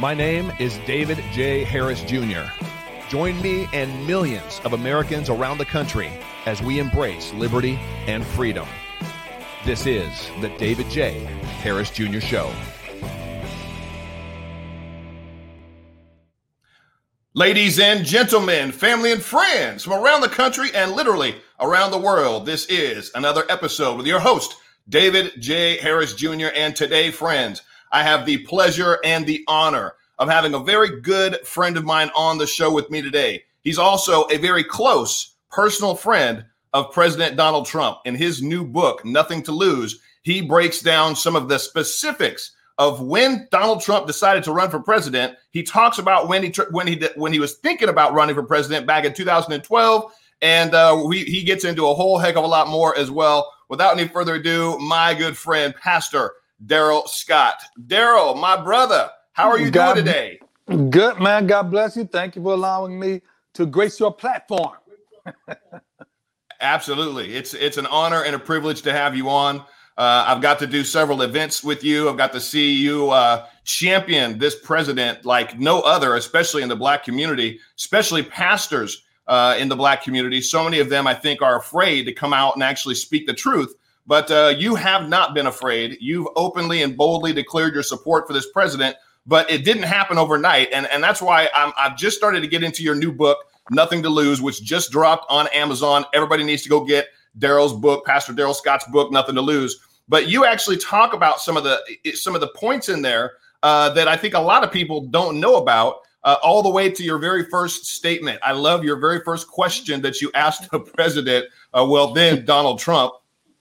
My name is David J. Harris Jr. Join me and millions of Americans around the country as we embrace liberty and freedom. This is the David J. Harris Jr. Show. Ladies and gentlemen, family and friends from around the country and literally around the world, this is another episode with your host, David J. Harris Jr. And today, friends, I have the pleasure and the honor of having a very good friend of mine on the show with me today. He's also a very close personal friend of President Donald Trump. In his new book, Nothing to Lose, he breaks down some of the specifics of when Donald Trump decided to run for president. He talks about when he when he when he was thinking about running for president back in 2012, and uh, we, he gets into a whole heck of a lot more as well. Without any further ado, my good friend Pastor Darrell Scott. Darrell, my brother, how are you God, doing today? Good, man. God bless you. Thank you for allowing me to grace your platform. Absolutely. It's it's an honor and a privilege to have you on. Uh, I've got to do several events with you. I've got to see you uh, champion this president like no other, especially in the black community, especially pastors uh, in the black community. So many of them, I think, are afraid to come out and actually speak the truth. But uh, you have not been afraid. You've openly and boldly declared your support for this president. But it didn't happen overnight, and and that's why I'm, I've just started to get into your new book, Nothing to Lose, which just dropped on Amazon. Everybody needs to go get Darrell's book, Pastor Darrell Scott's book, Nothing to Lose. But you actually talk about some of the some of the points in there uh, that I think a lot of people don't know about. Uh, all the way to your very first statement. I love your very first question that you asked the president. Uh, well, then Donald Trump,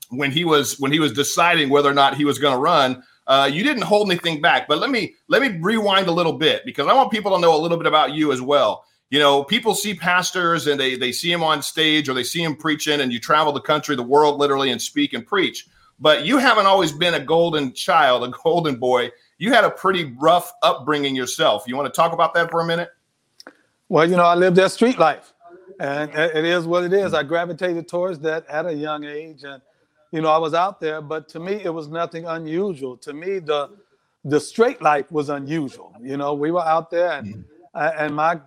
when he was when he was deciding whether or not he was going to run, uh, you didn't hold anything back. But let me let me rewind a little bit because I want people to know a little bit about you as well you know, people see pastors and they they see him on stage or they see him preaching, and you travel the country, the world, literally, and speak and preach. But you haven't always been a golden child, a golden boy. You had a pretty rough upbringing yourself. You want to talk about that for a minute? Well, you know, I lived that street life, and it is what it is. I gravitated towards that at a young age, and you know, I was out there. But to me, it was nothing unusual. To me, the the straight life was unusual. You know, we were out there, and mm-hmm. and my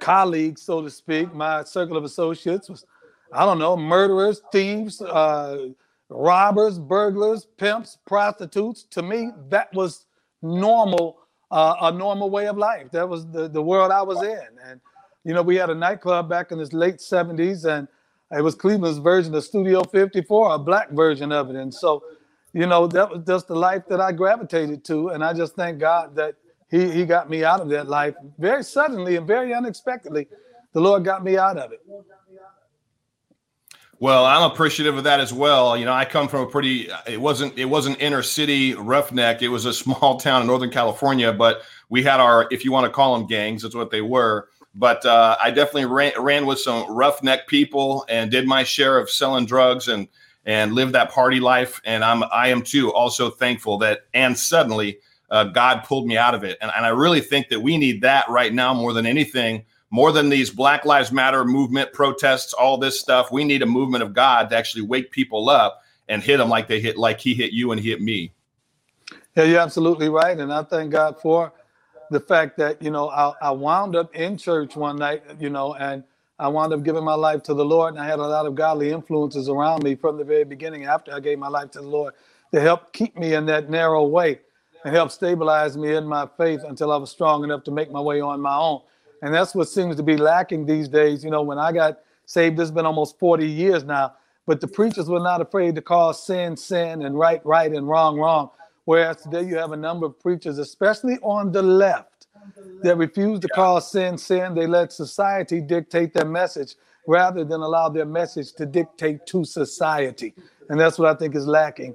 colleagues, so to speak, my circle of associates was, I don't know, murderers, thieves, uh, robbers, burglars, pimps, prostitutes. To me, that was normal, uh, a normal way of life. That was the, the world I was in. And, you know, we had a nightclub back in the late 70s, and it was Cleveland's version of Studio 54, a black version of it. And so, you know, that was just the life that I gravitated to. And I just thank God that he he got me out of that life very suddenly and very unexpectedly. The Lord got me out of it. Well, I'm appreciative of that as well. You know, I come from a pretty it wasn't it wasn't inner city roughneck. It was a small town in Northern California, but we had our if you want to call them gangs, that's what they were. But uh, I definitely ran, ran with some roughneck people and did my share of selling drugs and and lived that party life. And I'm I am too also thankful that and suddenly uh, God pulled me out of it. And, and I really think that we need that right now more than anything, more than these Black Lives Matter movement, protests, all this stuff. We need a movement of God to actually wake people up and hit them like they hit, like He hit you and hit me. Yeah, you're absolutely right. And I thank God for the fact that, you know, I, I wound up in church one night, you know, and I wound up giving my life to the Lord. And I had a lot of godly influences around me from the very beginning after I gave my life to the Lord to help keep me in that narrow way and help stabilize me in my faith until I was strong enough to make my way on my own. And that's what seems to be lacking these days. You know, when I got saved, it's been almost 40 years now, but the preachers were not afraid to call sin, sin, and right, right, and wrong, wrong. Whereas today you have a number of preachers, especially on the left, that refuse to call sin, sin. They let society dictate their message rather than allow their message to dictate to society. And that's what I think is lacking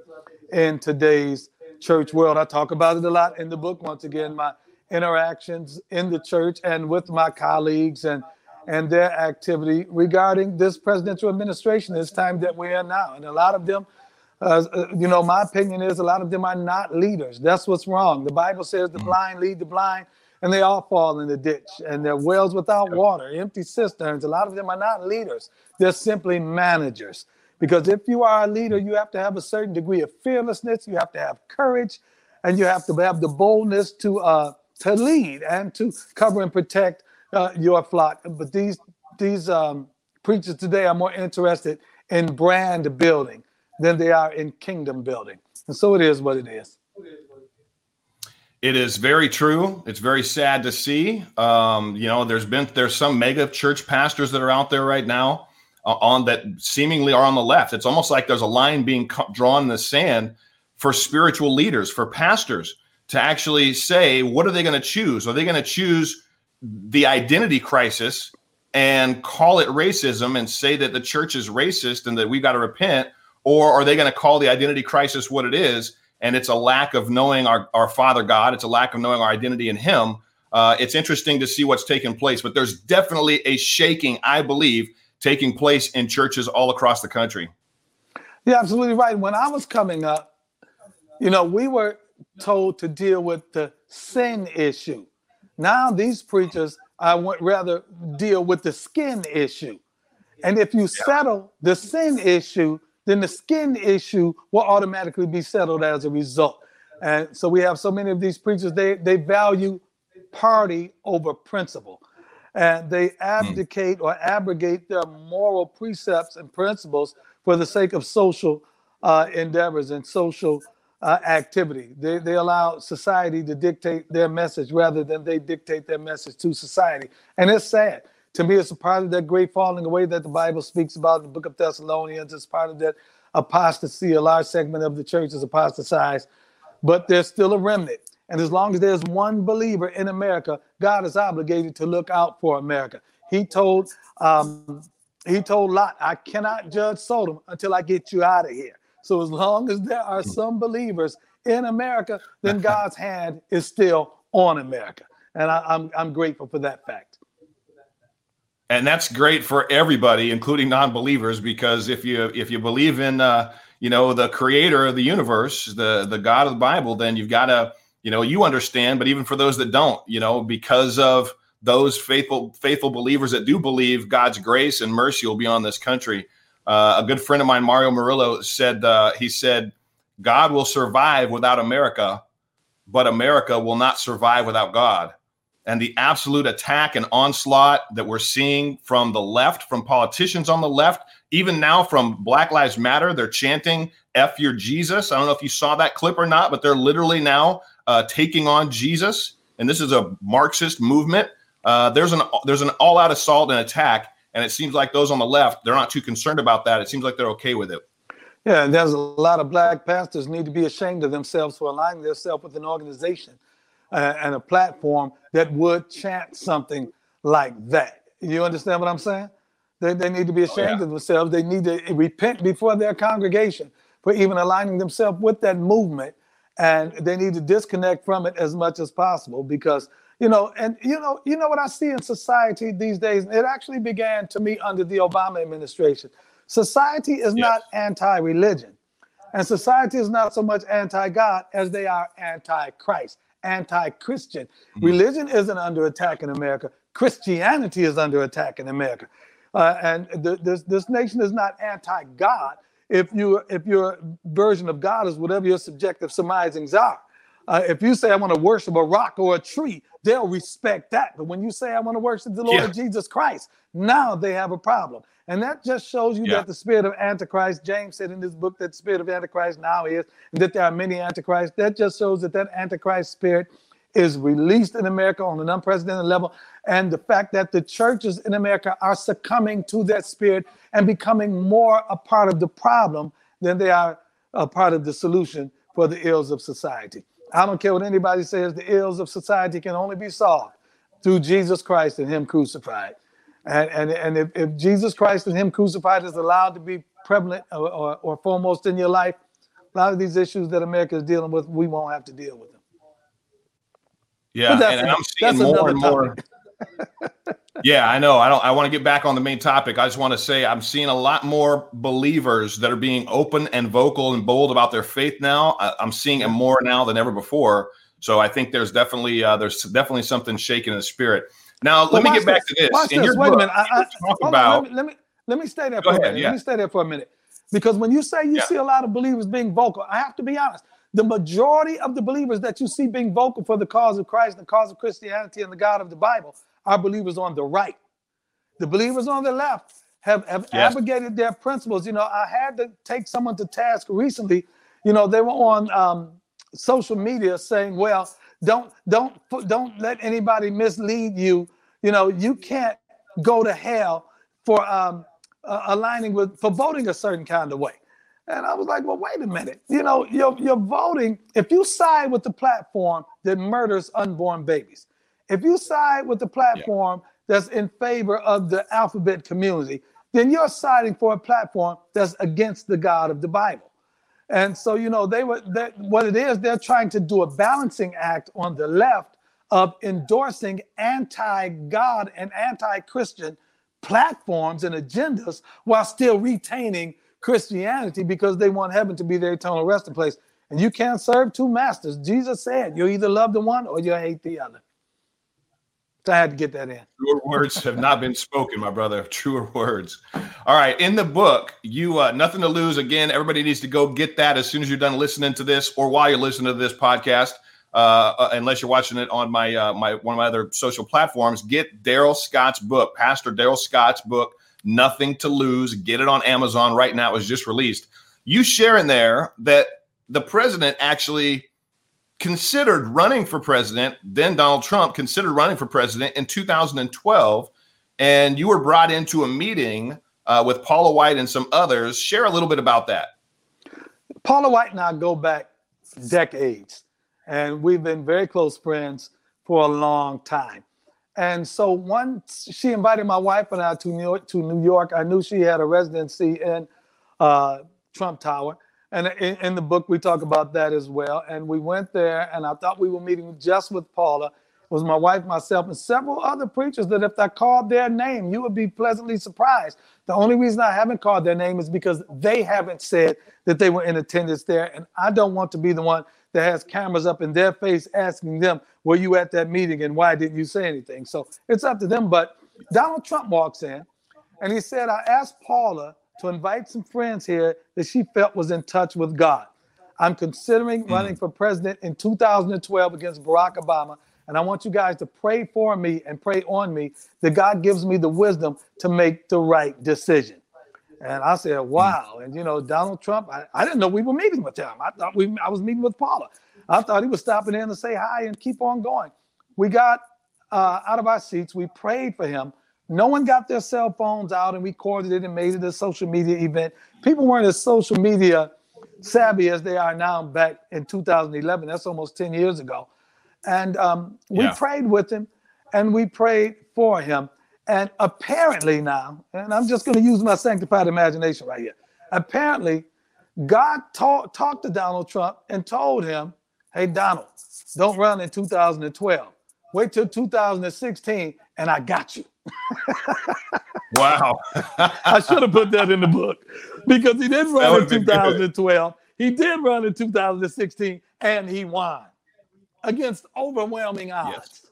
in today's church world. I talk about it a lot in the book. Once again, my interactions in the church and with my colleagues and and their activity regarding this presidential administration, this time that we're in now. And a lot of them, uh, you know, my opinion is a lot of them are not leaders. That's what's wrong. The Bible says the mm. blind lead the blind, and they all fall in the ditch. And they're wells without water, empty cisterns. A lot of them are not leaders. They're simply managers. Because if you are a leader, you have to have a certain degree of fearlessness, you have to have courage, and you have to have the boldness to uh, to lead and to cover and protect uh, your flock. But these these um, preachers today are more interested in brand building than they are in kingdom building. And so it is what it is. It is very true. It's very sad to see. Um, you know, there's been there's some mega church pastors that are out there right now uh, on that seemingly are on the left. It's almost like there's a line being co- drawn in the sand for spiritual leaders, for pastors to actually say, what are they going to choose? Are they going to choose the identity crisis and call it racism and say that the church is racist and that we've got to repent? Or are they going to call the identity crisis what it is? And it's a lack of knowing our, our Father God, it's a lack of knowing our identity in Him. Uh, it's interesting to see what's taking place, but there's definitely a shaking, I believe, taking place in churches all across the country. Yeah, absolutely right. When I was coming up, you know, we were told to deal with the sin issue. Now these preachers, I would rather deal with the skin issue. And if you settle the sin issue, then the skin issue will automatically be settled as a result. And so we have so many of these preachers, they, they value party over principle. And they abdicate mm. or abrogate their moral precepts and principles for the sake of social uh, endeavors and social uh, activity. They, they allow society to dictate their message rather than they dictate their message to society. And it's sad. To me, it's a part of that great falling away that the Bible speaks about in the book of Thessalonians. It's part of that apostasy. A large segment of the church is apostatized, but there's still a remnant. And as long as there's one believer in America, God is obligated to look out for America. He told um, he told Lot, I cannot judge Sodom until I get you out of here. So as long as there are some believers in America, then God's hand is still on America. And I, I'm, I'm grateful for that fact. And that's great for everybody, including non-believers, because if you if you believe in uh, you know the creator of the universe, the the God of the Bible, then you've got to you know you understand. But even for those that don't, you know, because of those faithful faithful believers that do believe God's grace and mercy will be on this country. Uh, a good friend of mine, Mario Murillo, said uh, he said, "God will survive without America, but America will not survive without God." And the absolute attack and onslaught that we're seeing from the left, from politicians on the left, even now from Black Lives Matter, they're chanting "F your Jesus." I don't know if you saw that clip or not, but they're literally now uh, taking on Jesus, and this is a Marxist movement. Uh, there's an there's an all-out assault and attack and it seems like those on the left, they're not too concerned about that. It seems like they're okay with it. Yeah, and there's a lot of black pastors need to be ashamed of themselves for aligning themselves with an organization uh, and a platform that would chant something like that. You understand what I'm saying? They, they need to be ashamed oh, yeah. of themselves. They need to repent before their congregation for even aligning themselves with that movement. And they need to disconnect from it as much as possible because you know, and you know, you know what I see in society these days. It actually began to me under the Obama administration. Society is yes. not anti-religion, and society is not so much anti-God as they are anti-Christ, anti-Christian. Mm-hmm. Religion isn't under attack in America. Christianity is under attack in America, uh, and th- this this nation is not anti-God. If you if your version of God is whatever your subjective surmisings are. Uh, if you say I want to worship a rock or a tree, they'll respect that. But when you say I want to worship the Lord yeah. Jesus Christ, now they have a problem. And that just shows you yeah. that the spirit of Antichrist, James said in this book that the spirit of Antichrist now is, and that there are many Antichrists. That just shows that that Antichrist spirit is released in America on an unprecedented level. And the fact that the churches in America are succumbing to that spirit and becoming more a part of the problem than they are a part of the solution for the ills of society. I don't care what anybody says, the ills of society can only be solved through Jesus Christ and Him crucified. And, and, and if, if Jesus Christ and Him crucified is allowed to be prevalent or, or, or foremost in your life, a lot of these issues that America is dealing with, we won't have to deal with them. Yeah, and, and I'm seeing more and more. yeah, I know. I don't. I want to get back on the main topic. I just want to say I'm seeing a lot more believers that are being open and vocal and bold about their faith now. I, am seeing it more now than ever before. So I think there's definitely uh, there's definitely something shaking in the spirit. Now well, let me get back to this. Watch in this. Wait book, a minute. I, I, talk about. On, let, me, let me let me stay there for ahead, a minute. Yeah. Let me stay there for a minute. Because when you say you yeah. see a lot of believers being vocal, I have to be honest. the majority of the believers that you see being vocal for the cause of Christ, the cause of Christianity, and the God of the Bible are believers on the right. The believers on the left have, have yes. abrogated their principles. You know, I had to take someone to task recently. You know, they were on um, social media saying, well, don't don't don't let anybody mislead you. You know, you can't go to hell for um, uh, aligning with for voting a certain kind of way. And I was like, well, wait a minute. You know, you're, you're voting. If you side with the platform that murders unborn babies, if you side with the platform yeah. that's in favor of the alphabet community, then you're siding for a platform that's against the God of the Bible. And so, you know, they were that what it is, they're trying to do a balancing act on the left of endorsing anti-God and anti-Christian platforms and agendas while still retaining Christianity because they want heaven to be their eternal resting place. And you can't serve two masters. Jesus said, you either love the one or you hate the other. So I had to get that in. Truer words have not been spoken, my brother. Truer words. All right. In the book, you uh, nothing to lose. Again, everybody needs to go get that as soon as you're done listening to this, or while you're listening to this podcast. Uh, uh, unless you're watching it on my uh, my one of my other social platforms, get Darrell Scott's book, Pastor Darrell Scott's book, Nothing to Lose. Get it on Amazon right now. It was just released. You share in there that the president actually considered running for president, then Donald Trump considered running for president in 2012. And you were brought into a meeting uh, with Paula White and some others. Share a little bit about that. Paula White and I go back decades, and we've been very close friends for a long time. And so once she invited my wife and I to New York, to New York. I knew she had a residency in uh, Trump Tower. And in, in, the book, we talk about that as well. And we went there, and I thought we were meeting just with Paula. It was my wife, myself, and several other preachers that if I called their name, you would be pleasantly surprised. The only reason I haven't called their name is because they haven't said that they were in attendance there. And I don't want to be the one that has cameras up in their face asking them, Were you at that meeting and why didn't you say anything? So it's up to them. But Donald Trump walks in and he said, I asked Paula to invite some friends here that she felt was in touch with God. I'm considering mm. running for president in 2012 against Barack Obama. And I want you guys to pray for me and pray on me that God gives me the wisdom to make the right decision. And I said, wow. And, you know, Donald Trump, I, I didn't know we were meeting with him. I thought we, I was meeting with Paula. I thought he was stopping in to say hi and keep on going. We got uh, out of our seats. We prayed for him. No one got their cell phones out and recorded it and made it a social media event. People weren't as social media savvy as they are now back in 2011. That's almost 10 years ago. And um, we yeah. prayed with him and we prayed for him. And apparently now, and I'm just going to use my sanctified imagination right here. Apparently, God talk, talked to Donald Trump and told him, hey, Donald, don't run in 2012. Wait till 2016 and I got you. wow. I should have put that in the book because he did run in 2012. He did run in 2016 and he won against overwhelming odds. Yes.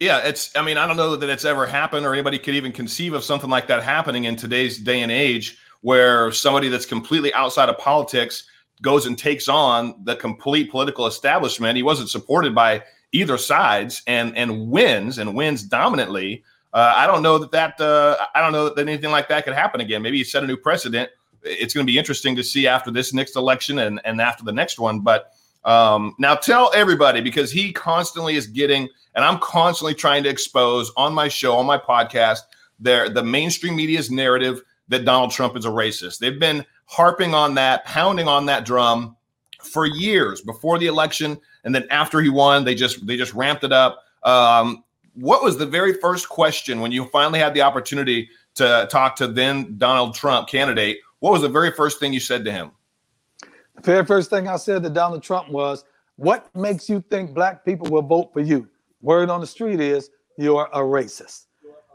Yeah, it's. I mean, I don't know that it's ever happened, or anybody could even conceive of something like that happening in today's day and age, where somebody that's completely outside of politics goes and takes on the complete political establishment. He wasn't supported by either sides and and wins and wins dominantly. Uh, I don't know that that uh, I don't know that anything like that could happen again. Maybe he set a new precedent. It's going to be interesting to see after this next election and and after the next one. But um, now tell everybody because he constantly is getting, and I'm constantly trying to expose on my show on my podcast their the mainstream media's narrative that Donald Trump is a racist. They've been harping on that, pounding on that drum for years before the election and then after he won, they just they just ramped it up. Um, what was the very first question when you finally had the opportunity to talk to then Donald Trump candidate? What was the very first thing you said to him? The very first thing I said to Donald Trump was, "What makes you think black people will vote for you?" Word on the street is you're a racist.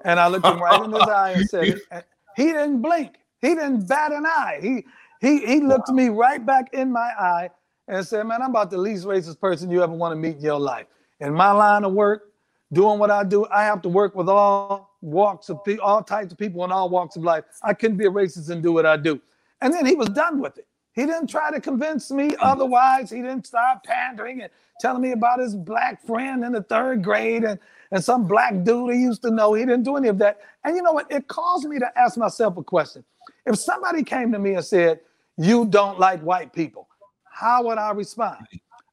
And I looked him right in his eye and said, he didn't blink. He didn't bat an eye. He he he looked wow. me right back in my eye and said, Man, I'm about the least racist person you ever want to meet in your life. In my line of work, doing what I do, I have to work with all walks of people, all types of people in all walks of life. I couldn't be a racist and do what I do. And then he was done with it. He didn't try to convince me hmm. otherwise. He didn't start pandering and telling me about his black friend in the third grade and, and some black dude he used to know. He didn't do any of that. And you know what? It caused me to ask myself a question. If somebody came to me and said, You don't like white people, how would I respond?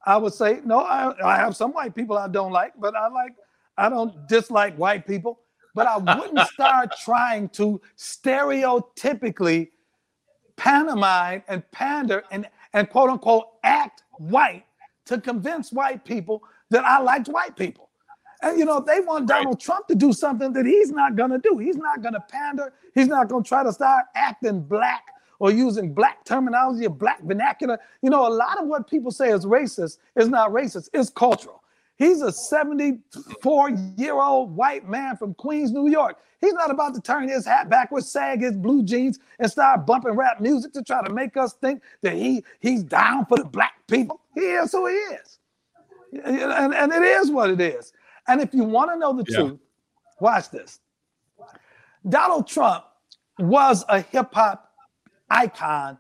I would say, No, I, I have some white people I don't like, but I like, I don't dislike white people. But I wouldn't start trying to stereotypically pantomime and pander and, and quote unquote act white to convince white people that I liked white people. And you know, they want Donald right. Trump to do something that he's not gonna do. He's not gonna pander. He's not gonna try to start acting black or using black terminology or black vernacular. You know, a lot of what people say is racist is not racist, it's cultural. He's a 74 year old white man from Queens, New York. He's not about to turn his hat backwards, sag his blue jeans, and start bumping rap music to try to make us think that he he's down for the black people. He is who he is. And, and it is what it is. And if you want to know the yeah. truth, watch this. Donald Trump was a hip hop icon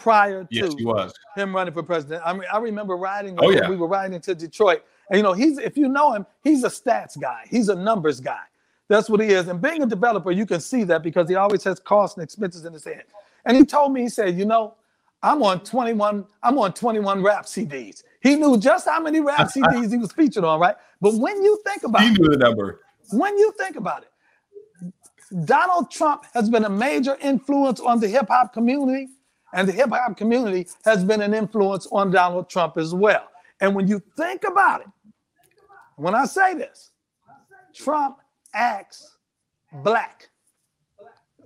prior yes, to him running for president. I mean, I remember riding. Oh, yeah. We were riding to Detroit, and you know, he's if you know him, he's a stats guy. He's a numbers guy. That's what he is. And being a developer, you can see that because he always has costs and expenses in his head. And he told me, he said, you know, I'm on 21, I'm on 21 rap CDs. He knew just how many rap CDs he was featured on, right? But when you think about he it, knew the number. When you think about it, Donald Trump has been a major influence on the hip hop community, and the hip hop community has been an influence on Donald Trump as well. And when you think about it, when I say this, Trump acts black.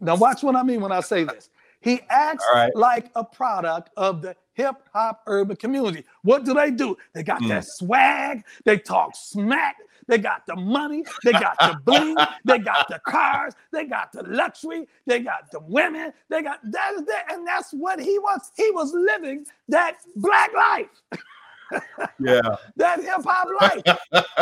Now, watch what I mean when I say this. He acts right. like a product of the hip hop urban community. What do they do? They got mm. that swag, they talk smack, they got the money, they got the bling, they got the cars, they got the luxury, they got the women, they got that is that, and that's what he was. He was living that black life. yeah. that hip hop life.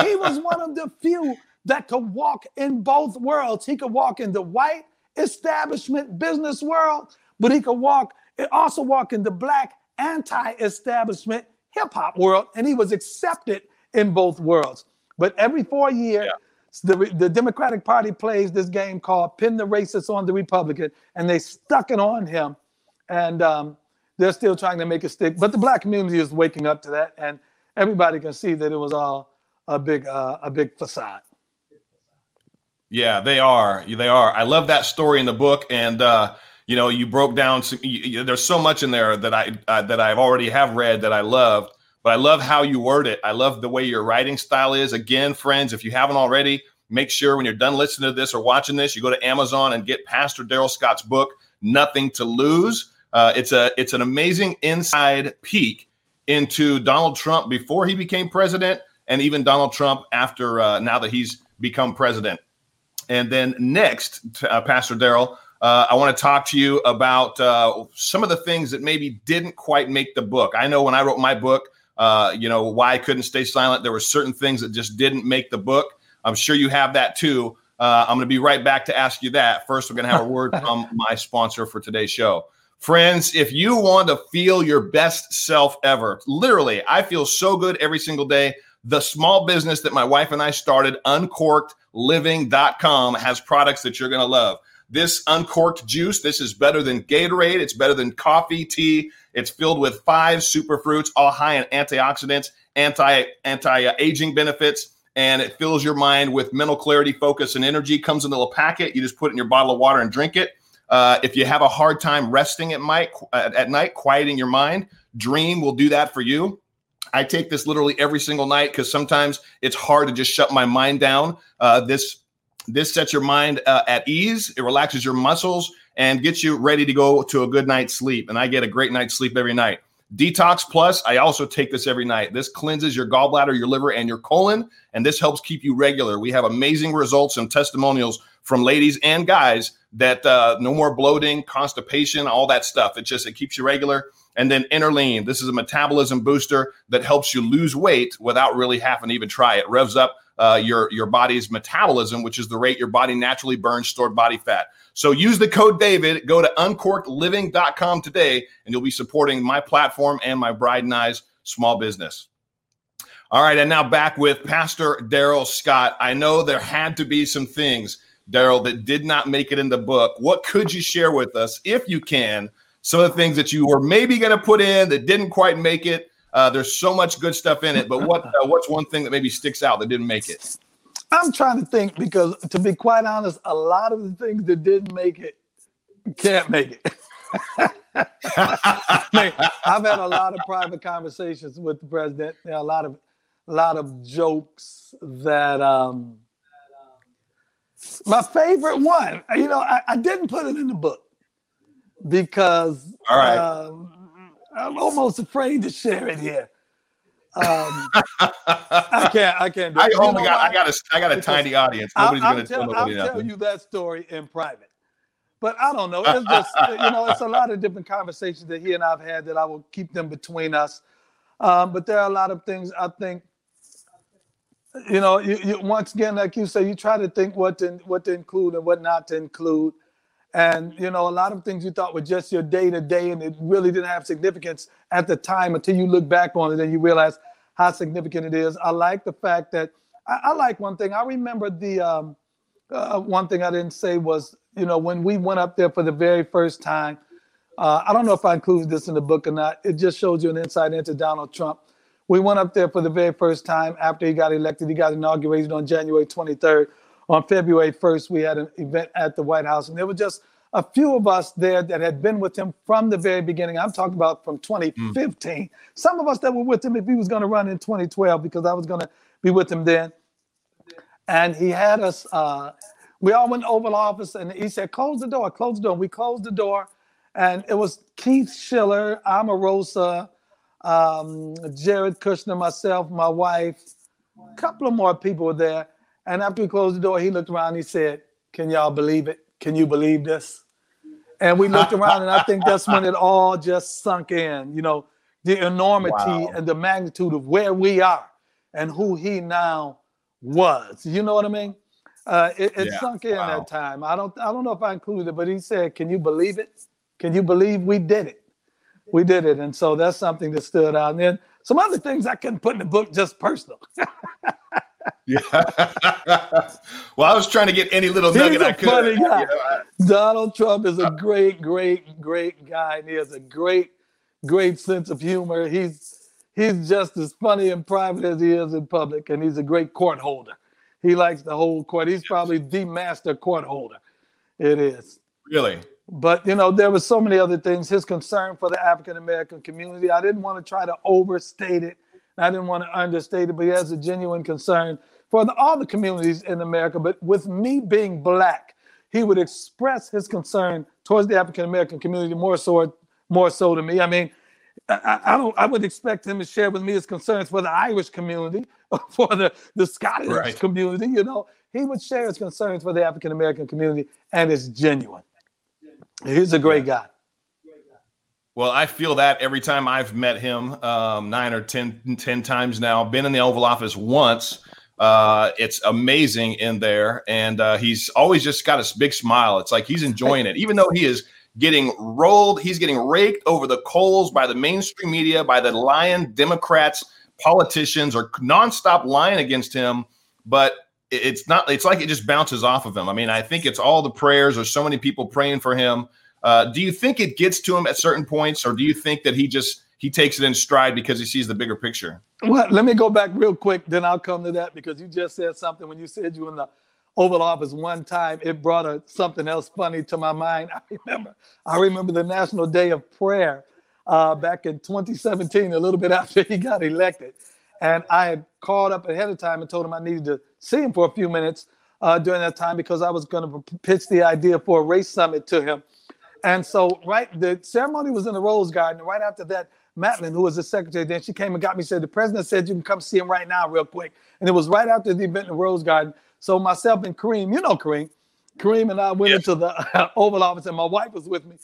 he was one of the few that could walk in both worlds. He could walk in the white establishment business world, but he could walk and also walk in the black anti-establishment hip hop world, and he was accepted in both worlds. But every four years, yeah. the, the Democratic Party plays this game called Pin the Racist on the Republican, and they stuck it on him. And um, they're still trying to make it stick. But the black community is waking up to that, and everybody can see that it was all a big, uh, a big facade. Yeah, they are. They are. I love that story in the book, and uh, you know, you broke down. Some, you, there's so much in there that I uh, that I've already have read that I loved, but I love how you word it. I love the way your writing style is. Again, friends, if you haven't already, make sure when you're done listening to this or watching this, you go to Amazon and get Pastor Darrell Scott's book, Nothing to Lose. Uh, it's a it's an amazing inside peek into Donald Trump before he became president, and even Donald Trump after uh, now that he's become president. And then next, uh, Pastor Darrell, uh, I want to talk to you about uh, some of the things that maybe didn't quite make the book. I know when I wrote my book, uh, you know, why I couldn't stay silent, there were certain things that just didn't make the book. I'm sure you have that too. Uh, I'm going to be right back to ask you that. First, we're going to have a word from my sponsor for today's show. Friends, if you want to feel your best self ever, literally, I feel so good every single day. The small business that my wife and I started, Uncorked living.com has products that you're going to love. This uncorked juice, this is better than Gatorade. It's better than coffee, tea. It's filled with five superfruits, all high in antioxidants, anti anti aging benefits, and it fills your mind with mental clarity, focus, and energy. Comes in a little packet. You just put it in your bottle of water and drink it. Uh, if you have a hard time resting at night, at night, quieting your mind, Dream will do that for you. I take this literally every single night because sometimes it's hard to just shut my mind down. Uh, this this sets your mind uh, at ease. It relaxes your muscles and get you ready to go to a good night's sleep. And I get a great night's sleep every night. Detox Plus, I also take this every night. This cleanses your gallbladder, your liver, and your colon, and this helps keep you regular. We have amazing results and testimonials from ladies and guys that uh, no more bloating, constipation, all that stuff. It just it keeps you regular. And then Interlean, this is a metabolism booster that helps you lose weight without really having to even try it. Revs up uh, your your body's metabolism, which is the rate your body naturally burns stored body fat. So use the code David. Go to uncorkedliving.com today, and you'll be supporting my platform and my bride and I's small business. All right, and now back with Pastor Darrell Scott. I know there had to be some things, Darrell, that did not make it in the book. What could you share with us, if you can, some of the things that you were maybe going to put in that didn't quite make it? Uh, there's so much good stuff in it, but what uh, what's one thing that maybe sticks out that didn't make it? I'm trying to think because, to be quite honest, a lot of the things that didn't make it can't make it. Man, I've had a lot of private conversations with the president. There are a lot of a lot of jokes that um my favorite one, you know, I, I didn't put it in the book because all right. Um, I'm almost afraid to share it here. Um, I can't. I can't. Do I, oh my god! I got a. I got a tiny audience. Nobody's I'll, gonna tell, tell I'll tell you that story in private. But I don't know. It's just you know, it's a lot of different conversations that he and I've had that I will keep them between us. Um, but there are a lot of things I think you know, you, you, once again, like you say, you try to think what to what to include and what not to include, and you know, a lot of things you thought were just your day to day, and it really didn't have significance at the time until you look back on it and you realize how significant it is. I like the fact that I, I like one thing. I remember the um, uh, one thing I didn't say was, you know, when we went up there for the very first time. Uh, I don't know if I included this in the book or not. It just shows you an insight into Donald Trump we went up there for the very first time after he got elected. He got inaugurated on January 23rd. On February 1st, we had an event at the White House, and there were just a few of us there that had been with him from the very beginning. I'm talking about from 2015. Mm. Some of us that were with him if he was going to run in 2012 because I was going to be with him then. And he had us. Uh, we all went over the office, and he said, "Close the door. Close the door." We closed the door, and it was Keith Schiller, Omarosa, um, Jared Kushner, myself, my wife, a couple of more people were there. And after we closed the door, he looked around. he said, "Can y'all believe it? Can you believe this?" And we looked around, and I think that's when it all just sunk in. You know, the enormity wow. and the magnitude of where we are and who he now was. You know what I mean? Uh, it, it yeah. sunk in wow. that time. I don't, I don't know if I included it, but he said, "Can you believe it? Can you believe we did it?" we did it. And so that's something that stood out. And then some other things I couldn't put in the book, just personal. yeah. well, I was trying to get any little He's nugget I could. Funny guy. You know, I, Donald Trump is a uh, great, great, great guy, and he has a great, great sense of humor. He's he's just as funny in private as he is in public, and he's a great court holder. He likes the whole court. He's probably the master court holder. It is. Really? But you know, there were so many other things. His concern for the African American community. I didn't want to try to overstate it. I didn't want to understate it, but he has a genuine concern for the, all the communities in America. But with me being black, he would express his concern towards the African American community more so, more so to me. I mean, I, I, don't. I would expect him to share with me his concerns for the Irish community, for the the Scottish right. community. You know, he would share his concerns for the African American community, and it's genuine. He's a great guy. Well, I feel that every time I've met him, um, nine or ten, ten times now. Been in the Oval Office once. Uh, it's amazing in there, and uh, he's always just got a big smile. It's like he's enjoying it, even though he is getting rolled. He's getting raked over the coals by the mainstream media, by the lying Democrats, politicians, are nonstop lying against him. But it's not it's like it just bounces off of him. I mean, I think it's all the prayers. There's so many people praying for him. Uh, do you think it gets to him at certain points, or do you think that he just he takes it in stride because he sees the bigger picture? Well, let me go back real quick, then I'll come to that because you just said something when you said you were in the Oval Office one time. It brought a, something else funny to my mind. I remember I remember the National Day of Prayer uh, back in 2017, a little bit after he got elected. And I had called up ahead of time and told him I needed to see him for a few minutes uh, during that time because I was going to pitch the idea for a race summit to him. And so, right, the ceremony was in the Rose Garden. Right after that, Madeleine, who was the secretary, then she came and got me. Said the president said you can come see him right now, real quick. And it was right after the event in the Rose Garden. So myself and Kareem, you know Kareem, Kareem and I went yes. into the uh, Oval Office, and my wife was with me,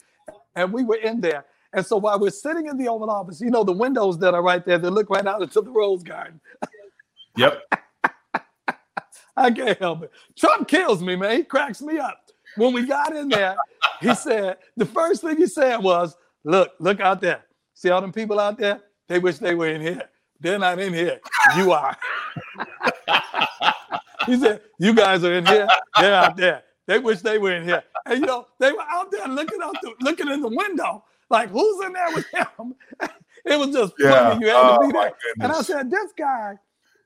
and we were in there. And so while we're sitting in the Oval Office, you know the windows that are right there they look right out into the Rose Garden. Yep. I can't help it. Trump kills me, man. He cracks me up. When we got in there, he said the first thing he said was, "Look, look out there. See all them people out there? They wish they were in here. They're not in here. You are." he said, "You guys are in here. They're out there. They wish they were in here." And you know, they were out there looking out, the, looking in the window, like, "Who's in there with him?" it was just yeah. funny. You had oh, to be there. And I said, "This guy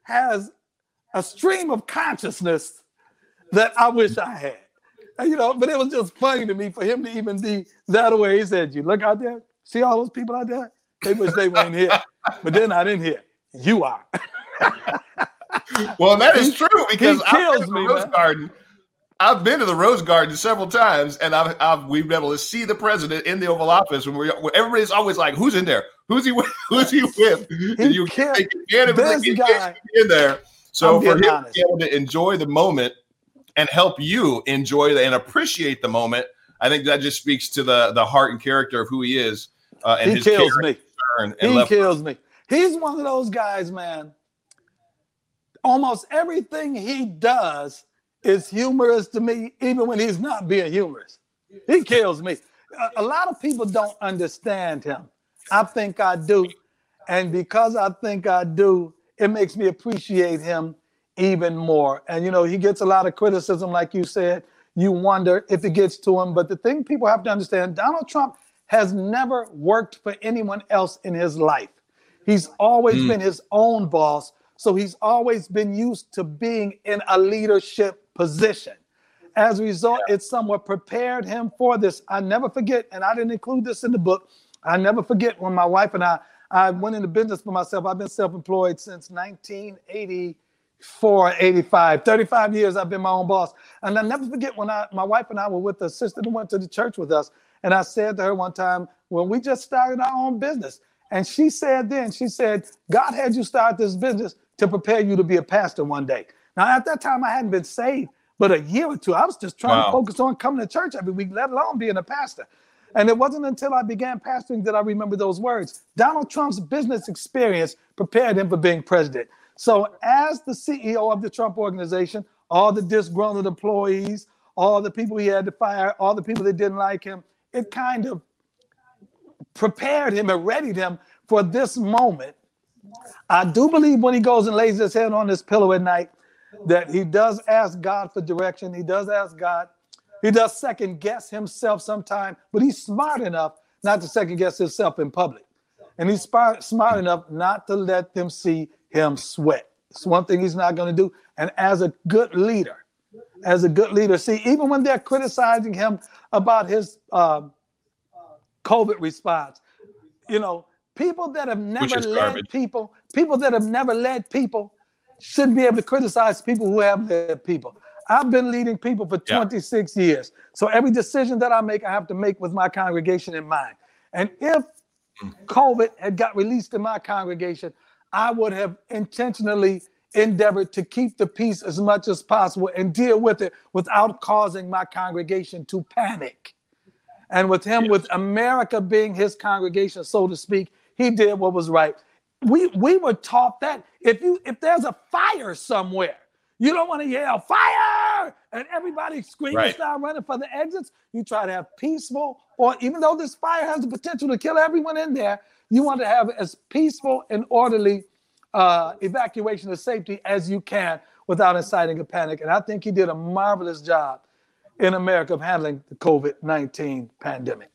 has a stream of consciousness that I wish I had. And, you know, but it was just funny to me for him to even be that way. He said, You look out there, see all those people out there? They wish they weren't here, but they're not in here. You are. well, that is true because he kills me, Rose man. Garden. I've been to the Rose Garden several times, and I've, I've, we've been able to see the president in the Oval Office. When we everybody's always like, "Who's in there? Who's he with? Who's he with?" He you can't, can't this guy, in there. So for him honest. to be able to enjoy the moment and help you enjoy and appreciate the moment, I think that just speaks to the the heart and character of who he is. Uh, and he kills me. he kills me. He's one of those guys, man. Almost everything he does is humorous to me, even when he's not being humorous. He kills me. A, a lot of people don't understand him. I think I do. And because I think I do, it makes me appreciate him even more. And you know, he gets a lot of criticism, like you said. You wonder if it gets to him. But the thing people have to understand Donald Trump has never worked for anyone else in his life. He's always mm. been his own boss. So he's always been used to being in a leadership position. As a result, yeah. it somewhat prepared him for this. I never forget, and I didn't include this in the book. I never forget when my wife and I I went into business for myself. I've been self-employed since 1984, 85. 35 years I've been my own boss. And I'll never forget when I my wife and I were with a sister who went to the church with us. And I said to her one time, when we just started our own business, and she said then, she said, God had you start this business to prepare you to be a pastor one day. Now, at that time, I hadn't been saved, but a year or two, I was just trying wow. to focus on coming to church every week, let alone being a pastor. And it wasn't until I began pastoring that I remember those words. Donald Trump's business experience prepared him for being president. So, as the CEO of the Trump organization, all the disgruntled employees, all the people he had to fire, all the people that didn't like him, it kind of prepared him and readied him for this moment. I do believe when he goes and lays his head on his pillow at night that he does ask God for direction. He does ask God he does second guess himself sometimes, but he's smart enough not to second guess himself in public. And he's smart, smart enough not to let them see him sweat. It's one thing he's not going to do. And as a good leader, as a good leader, see, even when they're criticizing him about his um, COVID response, you know, people that have never led garbage. people, people that have never led people, shouldn't be able to criticize people who have led people. I've been leading people for 26 yeah. years. So every decision that I make, I have to make with my congregation in mind. And if mm. COVID had got released in my congregation, I would have intentionally endeavored to keep the peace as much as possible and deal with it without causing my congregation to panic. And with him, yes. with America being his congregation, so to speak, he did what was right. We we were taught that if you if there's a fire somewhere, you don't want to yell fire and everybody screaming, right. start running for the exits. You try to have peaceful, or even though this fire has the potential to kill everyone in there, you want to have as peaceful and orderly uh, evacuation of safety as you can without inciting a panic. And I think he did a marvelous job in America of handling the COVID 19 pandemic.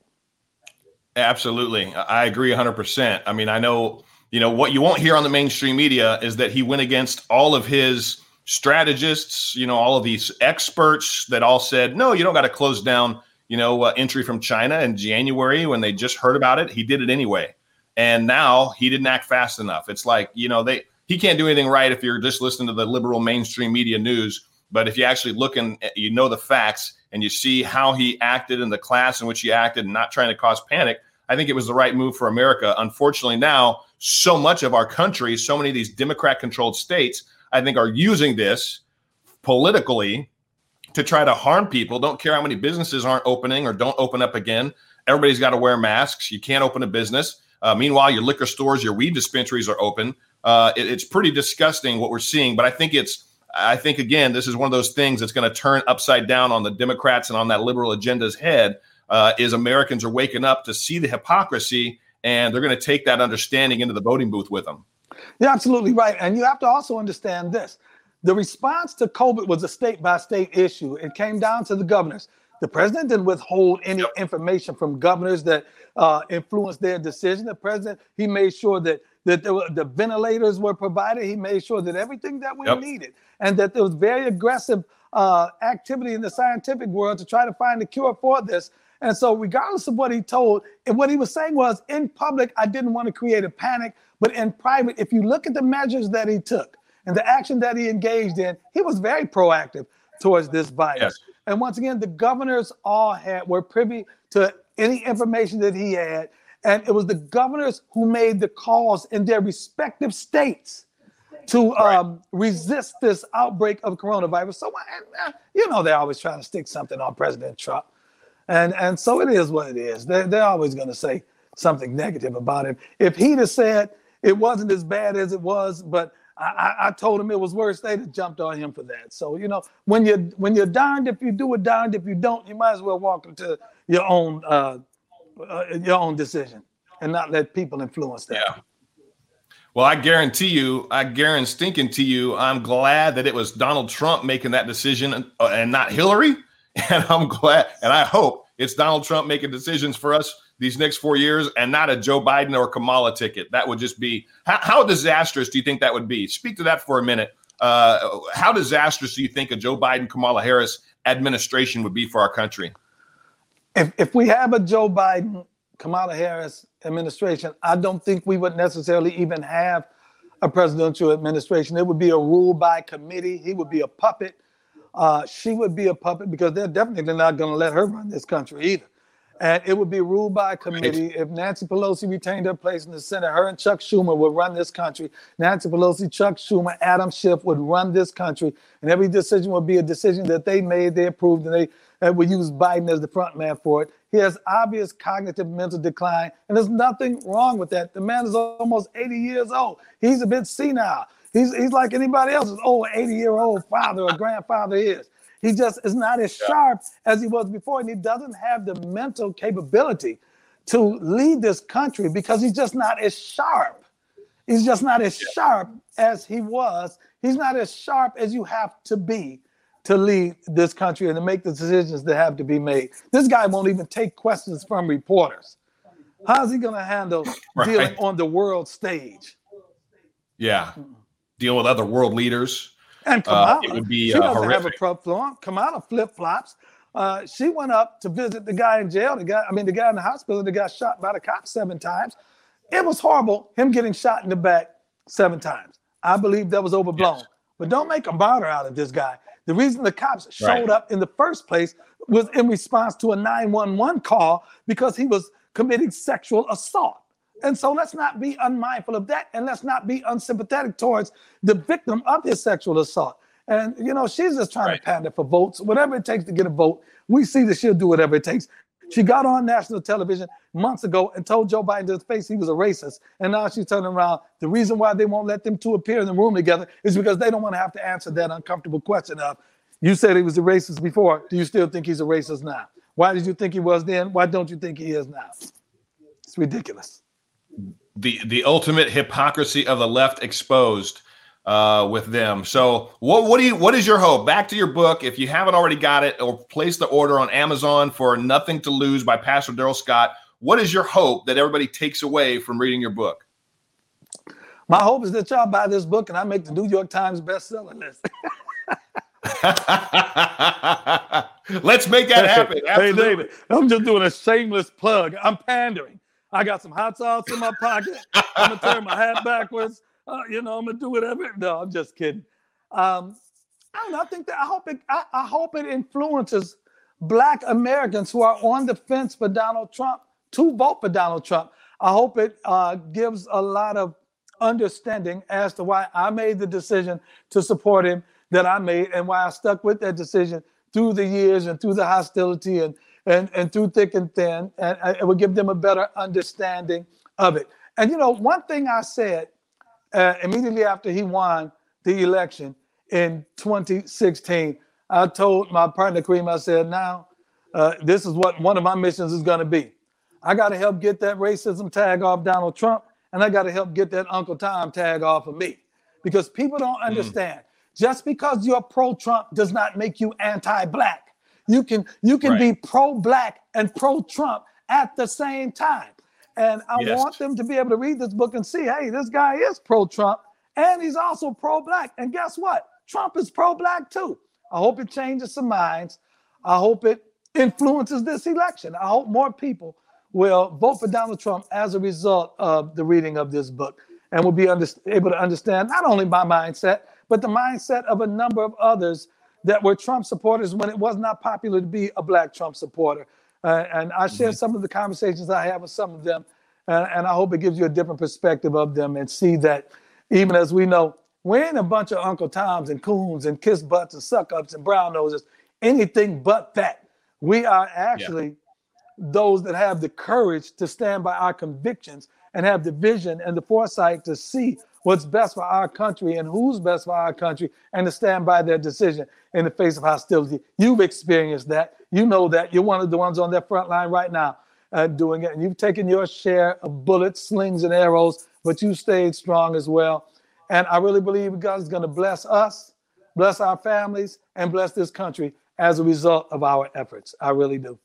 Absolutely. I agree 100%. I mean, I know, you know, what you won't hear on the mainstream media is that he went against all of his strategists, you know, all of these experts that all said, no, you don't got to close down, you know, uh, entry from China in January when they just heard about it. He did it anyway. And now he didn't act fast enough. It's like, you know, they, he can't do anything right if you're just listening to the liberal mainstream media news. But if you actually look and eh, you know the facts and you see how he acted in the class in which he acted and not trying to cause panic, I think it was the right move for America. Unfortunately, now so much of our country, so many of these Democrat controlled states I think, are using this politically to try to harm people. Don't care how many businesses aren't opening or don't open up again. Everybody's got to wear masks. You can't open a business. Uh, meanwhile, your liquor stores, your weed dispensaries are open. Uh, it, it's pretty disgusting what we're seeing, but I think it's I think again, this is one of those things that's going to turn upside down on the Democrats and on that liberal agenda's head. Uh, is Americans are waking up to see the hypocrisy, and they're going to take that understanding into the voting booth with them. You're absolutely right, and you have to also understand this: the response to COVID was a state by state issue. It came down to the governors. The president didn't withhold any information from governors that uh, influenced their decision. The president he made sure that that the, the ventilators were provided. He made sure that everything that we yep. needed, and that there was very aggressive uh, activity in the scientific world to try to find a cure for this. And so, regardless of what he told, and what he was saying was, in public, I didn't want to create a panic, but in private, if you look at the measures that he took and the action that he engaged in, he was very proactive towards this virus. Yes. And once again, the governors all had were privy to any information that he had, and it was the governors who made the calls in their respective states to um, resist this outbreak of coronavirus. So, uh, you know, they're always trying to stick something on President Trump. And, and so it is what it is. They're, they're always going to say something negative about him. If he'd have said it wasn't as bad as it was, but I, I, told him it was worse. They'd have jumped on him for that. So you know, when you're when you're darned if you do it, darned if you don't, you might as well walk into your own uh, uh, your own decision and not let people influence that. Yeah. Well, I guarantee you, I guarantee stinking to you, I'm glad that it was Donald Trump making that decision and, uh, and not Hillary. And I'm glad, and I hope it's Donald Trump making decisions for us these next four years and not a Joe Biden or Kamala ticket. That would just be how, how disastrous do you think that would be? Speak to that for a minute. Uh, how disastrous do you think a Joe Biden Kamala Harris administration would be for our country? If if we have a Joe Biden Kamala Harris administration, I don't think we would necessarily even have a presidential administration. It would be a rule by committee. He would be a puppet. Uh, she would be a puppet because they're definitely not going to let her run this country either and it would be ruled by a committee. Right. If Nancy Pelosi retained her place in the Senate, her and Chuck Schumer would run this country. Nancy Pelosi, Chuck Schumer, Adam Schiff would run this country, and every decision would be a decision that they made, they approved, and they uh, would use Biden as the front man for it. He has obvious cognitive mental decline, and there's nothing wrong with that. The man is almost 80 years old. He's a bit senile. He's, he's like anybody else's old 80 year old father or grandfather is. He just is not as sharp as he was before, and he doesn't have the mental capability to lead this country because he's just not as sharp. He's just not as sharp as he was. He's not as sharp as you have to be to lead this country and to make the decisions that have to be made. This guy won't even take questions from reporters. How's he going to handle right. dealing on the world stage? Yeah. Deal with other world leaders. And Kamala, uh, it would be, she uh, doesn't horrific. have a problem. Kamala flip flops. Uh, she went up to visit the guy in jail. The guy, I mean, the guy in the hospital that got shot by the cops seven times. It was horrible. Him getting shot in the back seven times. I believe that was overblown. Yes. But don't make a martyr out of this guy. The reason the cops showed right. up in the first place was in response to a 911 call because he was committing sexual assault. And so let's not be unmindful of that and let's not be unsympathetic towards the victim of his sexual assault. And, you know, she's just trying right. to pander for votes, whatever it takes to get a vote. We see that she'll do whatever it takes. She got on national television months ago and told Joe Biden to his face he was a racist. And now she's turning around. The reason why they won't let them two appear in the room together is because they don't want to have to answer that uncomfortable question of, you said he was a racist before. Do you still think he's a racist now? Why did you think he was then? Why don't you think he is now? It's ridiculous the the ultimate hypocrisy of the left exposed uh, with them. So, what what do you what is your hope? Back to your book, if you haven't already got it, or place the order on Amazon for "Nothing to Lose" by Pastor Darrell Scott. What is your hope that everybody takes away from reading your book? My hope is that y'all buy this book and I make the New York Times bestseller list. Let's make that happen. Hey, David, I'm just doing a shameless plug. I'm pandering. I got some hot sauce in my pocket. I'm gonna turn my hat backwards. Uh, you know, I'm gonna do whatever. No, I'm just kidding. Um, I don't. I think that I hope it. I, I hope it influences Black Americans who are on the fence for Donald Trump to vote for Donald Trump. I hope it uh, gives a lot of understanding as to why I made the decision to support him that I made and why I stuck with that decision through the years and through the hostility and and, and through thick and thin, and, and it would give them a better understanding of it. And you know, one thing I said uh, immediately after he won the election in 2016. I told my partner Kareem, I said, now uh, this is what one of my missions is going to be. I got to help get that racism tag off Donald Trump, and I got to help get that Uncle Tom tag off of me, because people don't mm. understand. Mm. Just because you're pro-Trump does not make you anti-black. You can you can right. be pro-black and pro-Trump at the same time. And I yes. want them to be able to read this book and see, hey, this guy is pro-Trump and he's also pro-black. And guess what? Trump is pro-black too. I hope it changes some minds. I hope it influences this election. I hope more people will vote for Donald Trump as a result of the reading of this book and will be under, able to understand not only my mindset, but the mindset of a number of others that were Trump supporters when it was not popular to be a black Trump supporter. Uh, and I share mm-hmm. some of the conversations I have with some of them, uh, and I hope it gives you a different perspective of them and see that even as we know, we ain't a bunch of Uncle Toms and coons and kiss butts and suck ups and brown noses, anything but that. We are actually yeah. those that have the courage to stand by our convictions and have the vision and the foresight to see what's best for our country and who's best for our country and to stand by their decision in the face of hostility. You've experienced that. You know that. You're one of the ones on that front line right now uh, doing it. And you've taken your share of bullets, slings, and arrows, but you stayed strong as well. And I really believe God is going to bless us, bless our families, and bless this country as a result of our efforts. I really do.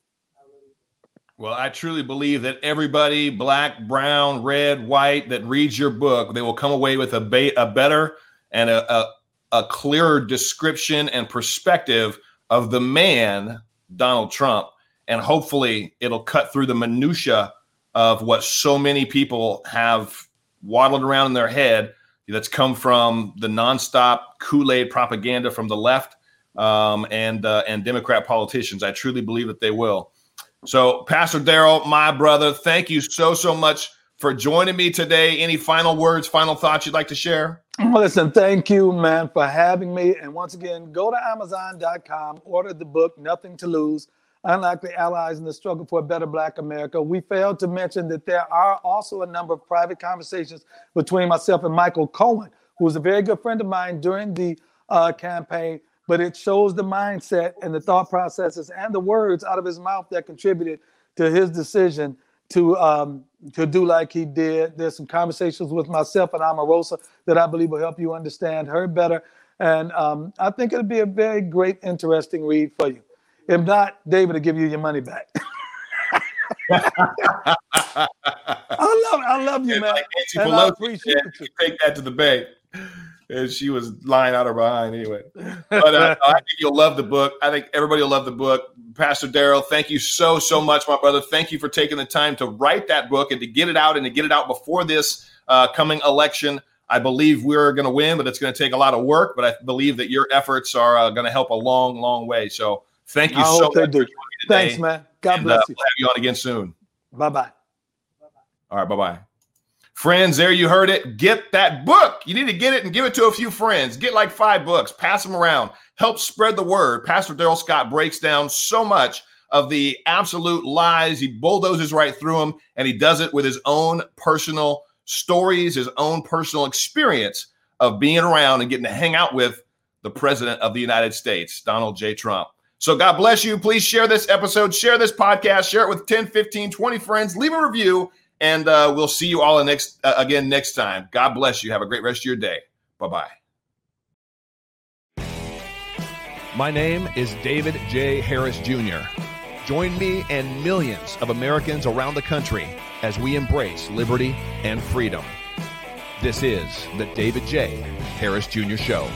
Well, I truly believe that everybody, black, brown, red, white, that reads your book, they will come away with a, ba- a better and a, a, a clearer description and perspective of the man, Donald Trump. And hopefully it'll cut through the minutia of what so many people have waddled around in their head that's come from the nonstop Kool-Aid propaganda from the left um, and uh, and Democrat politicians. I truly believe that they will. So, Pastor Darrell, my brother, thank you so, so much for joining me today. Any final words, final thoughts you'd like to share? Listen, thank you, man, for having me. And once again, go to Amazon.com, order the book, Nothing to Lose Unlikely Allies in the Struggle for a Better Black America. We failed to mention that there are also a number of private conversations between myself and Michael Cohen, who was a very good friend of mine during the uh, campaign but it shows the mindset and the thought processes and the words out of his mouth that contributed to his decision to um, to do like he did. There's some conversations with myself and Omarosa that I believe will help you understand her better. And um, I think it'll be a very great, interesting read for you. If not, David will give you your money back. I love, I love you, man. Like and I appreciate you. Take that to the bank and she was lying out her behind anyway. But uh, I think you'll love the book. I think everybody will love the book. Pastor Darrell, thank you so so much, my brother. Thank you for taking the time to write that book and to get it out and to get it out before this uh, coming election. I believe we're going to win, but it's going to take a lot of work. But I believe that your efforts are uh, going to help a long, long way. So thank you I so much. Thanks, man. God and, uh, bless you. We'll have you on again soon. Bye bye. All right. Bye bye. Friends, there you heard it. Get that book. You need to get it and give it to a few friends. Get like five books, pass them around, help spread the word. Pastor Darrell Scott breaks down so much of the absolute lies. He bulldozes right through them, and he does it with his own personal stories, his own personal experience of being around and getting to hang out with the president of the United States, Donald J. Trump. So God bless you. Please share this episode, share this podcast, share it with 10, 15, 20 friends, leave a review and uh, we'll see you all next uh, again next time. God bless you. Have a great rest of your day. Bye bye. My name is David J. Harris Jr. Join me and millions of Americans around the country as we embrace liberty and freedom. This is the David J. Harris Jr. Show.